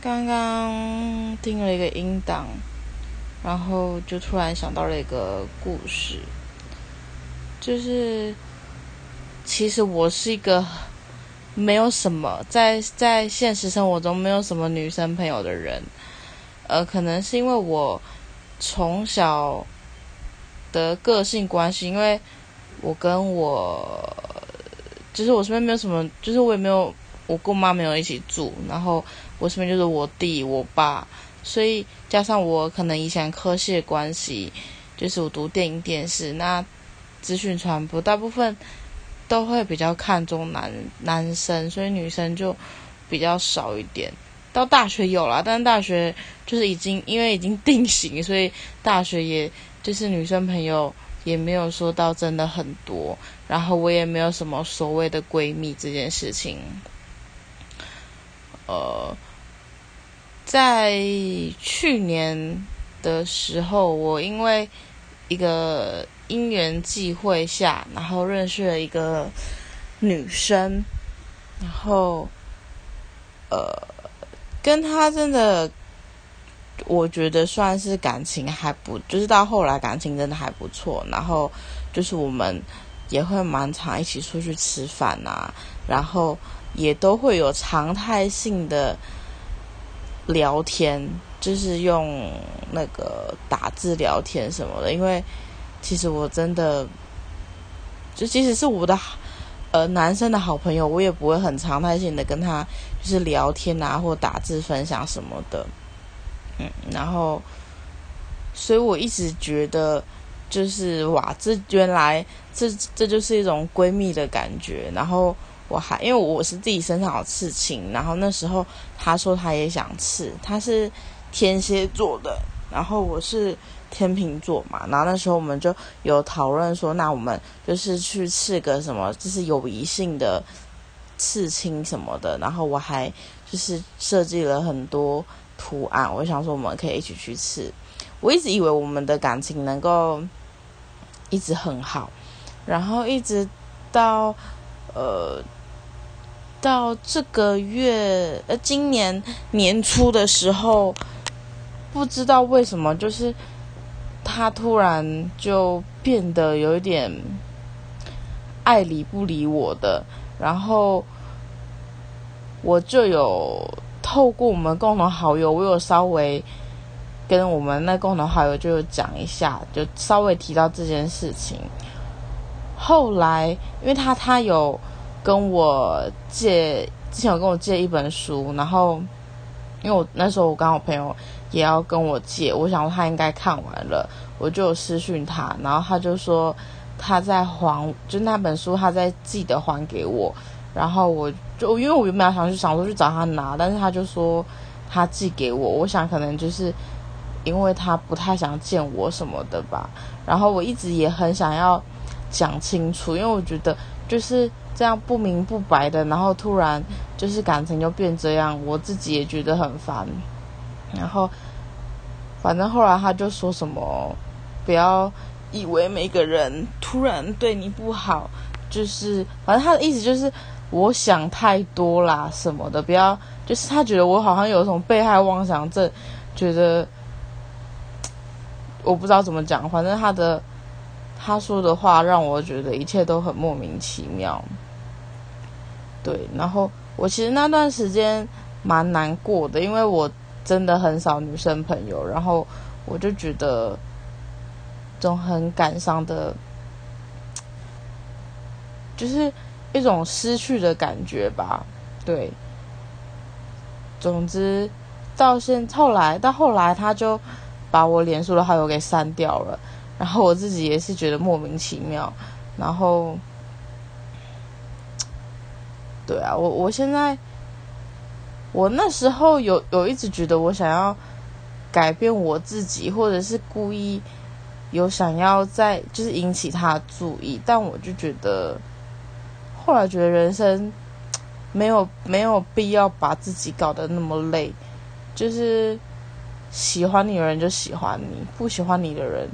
刚刚听了一个音档，然后就突然想到了一个故事，就是其实我是一个没有什么在在现实生活中没有什么女生朋友的人，呃，可能是因为我从小的个性关系，因为我跟我就是我身边没有什么，就是我也没有我跟我妈没有一起住，然后。我身边就是我弟、我爸，所以加上我可能以前科系的关系，就是我读电影电视，那资讯传播大部分都会比较看重男男生，所以女生就比较少一点。到大学有了，但是大学就是已经因为已经定型，所以大学也就是女生朋友也没有说到真的很多，然后我也没有什么所谓的闺蜜这件事情，呃。在去年的时候，我因为一个因缘际会下，然后认识了一个女生，然后呃，跟她真的，我觉得算是感情还不，就是到后来感情真的还不错，然后就是我们也会蛮常一起出去吃饭啊，然后也都会有常态性的。聊天就是用那个打字聊天什么的，因为其实我真的就即使是我的呃男生的好朋友，我也不会很常态性的跟他就是聊天啊，或打字分享什么的。嗯，然后所以我一直觉得就是哇，这原来这这就是一种闺蜜的感觉，然后。我还因为我是自己身上有刺青，然后那时候他说他也想刺，他是天蝎座的，然后我是天秤座嘛，然后那时候我们就有讨论说，那我们就是去刺个什么，就是友谊性的刺青什么的，然后我还就是设计了很多图案，我想说我们可以一起去刺。我一直以为我们的感情能够一直很好，然后一直到呃。到这个月，呃，今年年初的时候，不知道为什么，就是他突然就变得有一点爱理不理我的，然后我就有透过我们共同好友，我有稍微跟我们那共同好友就讲一下，就稍微提到这件事情。后来，因为他他有。跟我借之前有跟我借一本书，然后因为我那时候我刚好朋友也要跟我借，我想他应该看完了，我就有私讯他，然后他就说他在还，就那本书他在记得还给我，然后我就因为我原本想去想说去找他拿，但是他就说他寄给我，我想可能就是因为他不太想见我什么的吧，然后我一直也很想要讲清楚，因为我觉得就是。这样不明不白的，然后突然就是感情就变这样，我自己也觉得很烦。然后，反正后来他就说什么，不要以为每个人突然对你不好，就是反正他的意思就是我想太多啦什么的，不要就是他觉得我好像有什么被害妄想症，觉得我不知道怎么讲，反正他的他说的话让我觉得一切都很莫名其妙。对，然后我其实那段时间蛮难过的，因为我真的很少女生朋友，然后我就觉得这种很感伤的，就是一种失去的感觉吧。对，总之到现后来到后来，他就把我脸书的好友给删掉了，然后我自己也是觉得莫名其妙，然后。对啊，我我现在，我那时候有有一直觉得我想要改变我自己，或者是故意有想要在就是引起他注意，但我就觉得后来觉得人生没有没有必要把自己搞得那么累，就是喜欢你的人就喜欢你，不喜欢你的人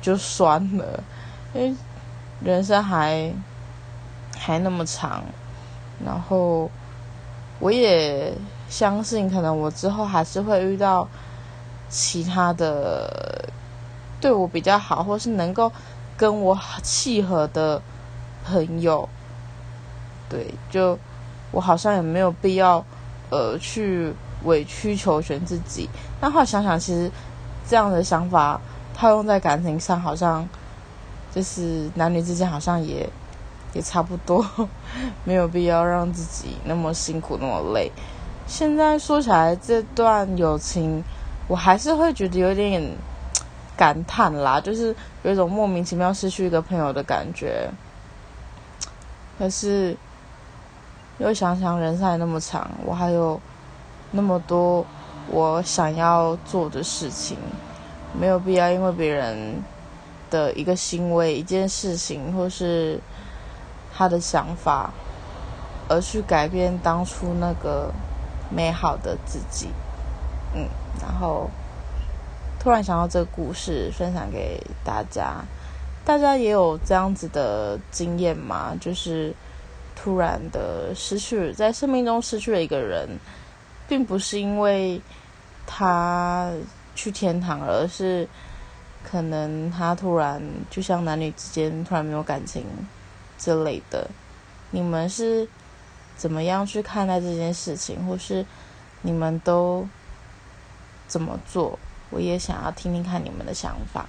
就算了，因为人生还还那么长。然后，我也相信，可能我之后还是会遇到其他的对我比较好，或是能够跟我契合的朋友。对，就我好像也没有必要呃去委曲求全自己。那后来想想，其实这样的想法套用在感情上，好像就是男女之间好像也也差不多，没有必要让自己那么辛苦那么累。现在说起来，这段友情，我还是会觉得有点感叹啦，就是有一种莫名其妙失去一个朋友的感觉。可是又想想，人生还那么长，我还有那么多我想要做的事情，没有必要因为别人的一个行为、一件事情，或是他的想法，而去改变当初那个。美好的自己，嗯，然后突然想到这个故事，分享给大家。大家也有这样子的经验吗？就是突然的失去，在生命中失去了一个人，并不是因为他去天堂，而是可能他突然就像男女之间突然没有感情之类的。你们是？怎么样去看待这件事情，或是你们都怎么做？我也想要听听看你们的想法。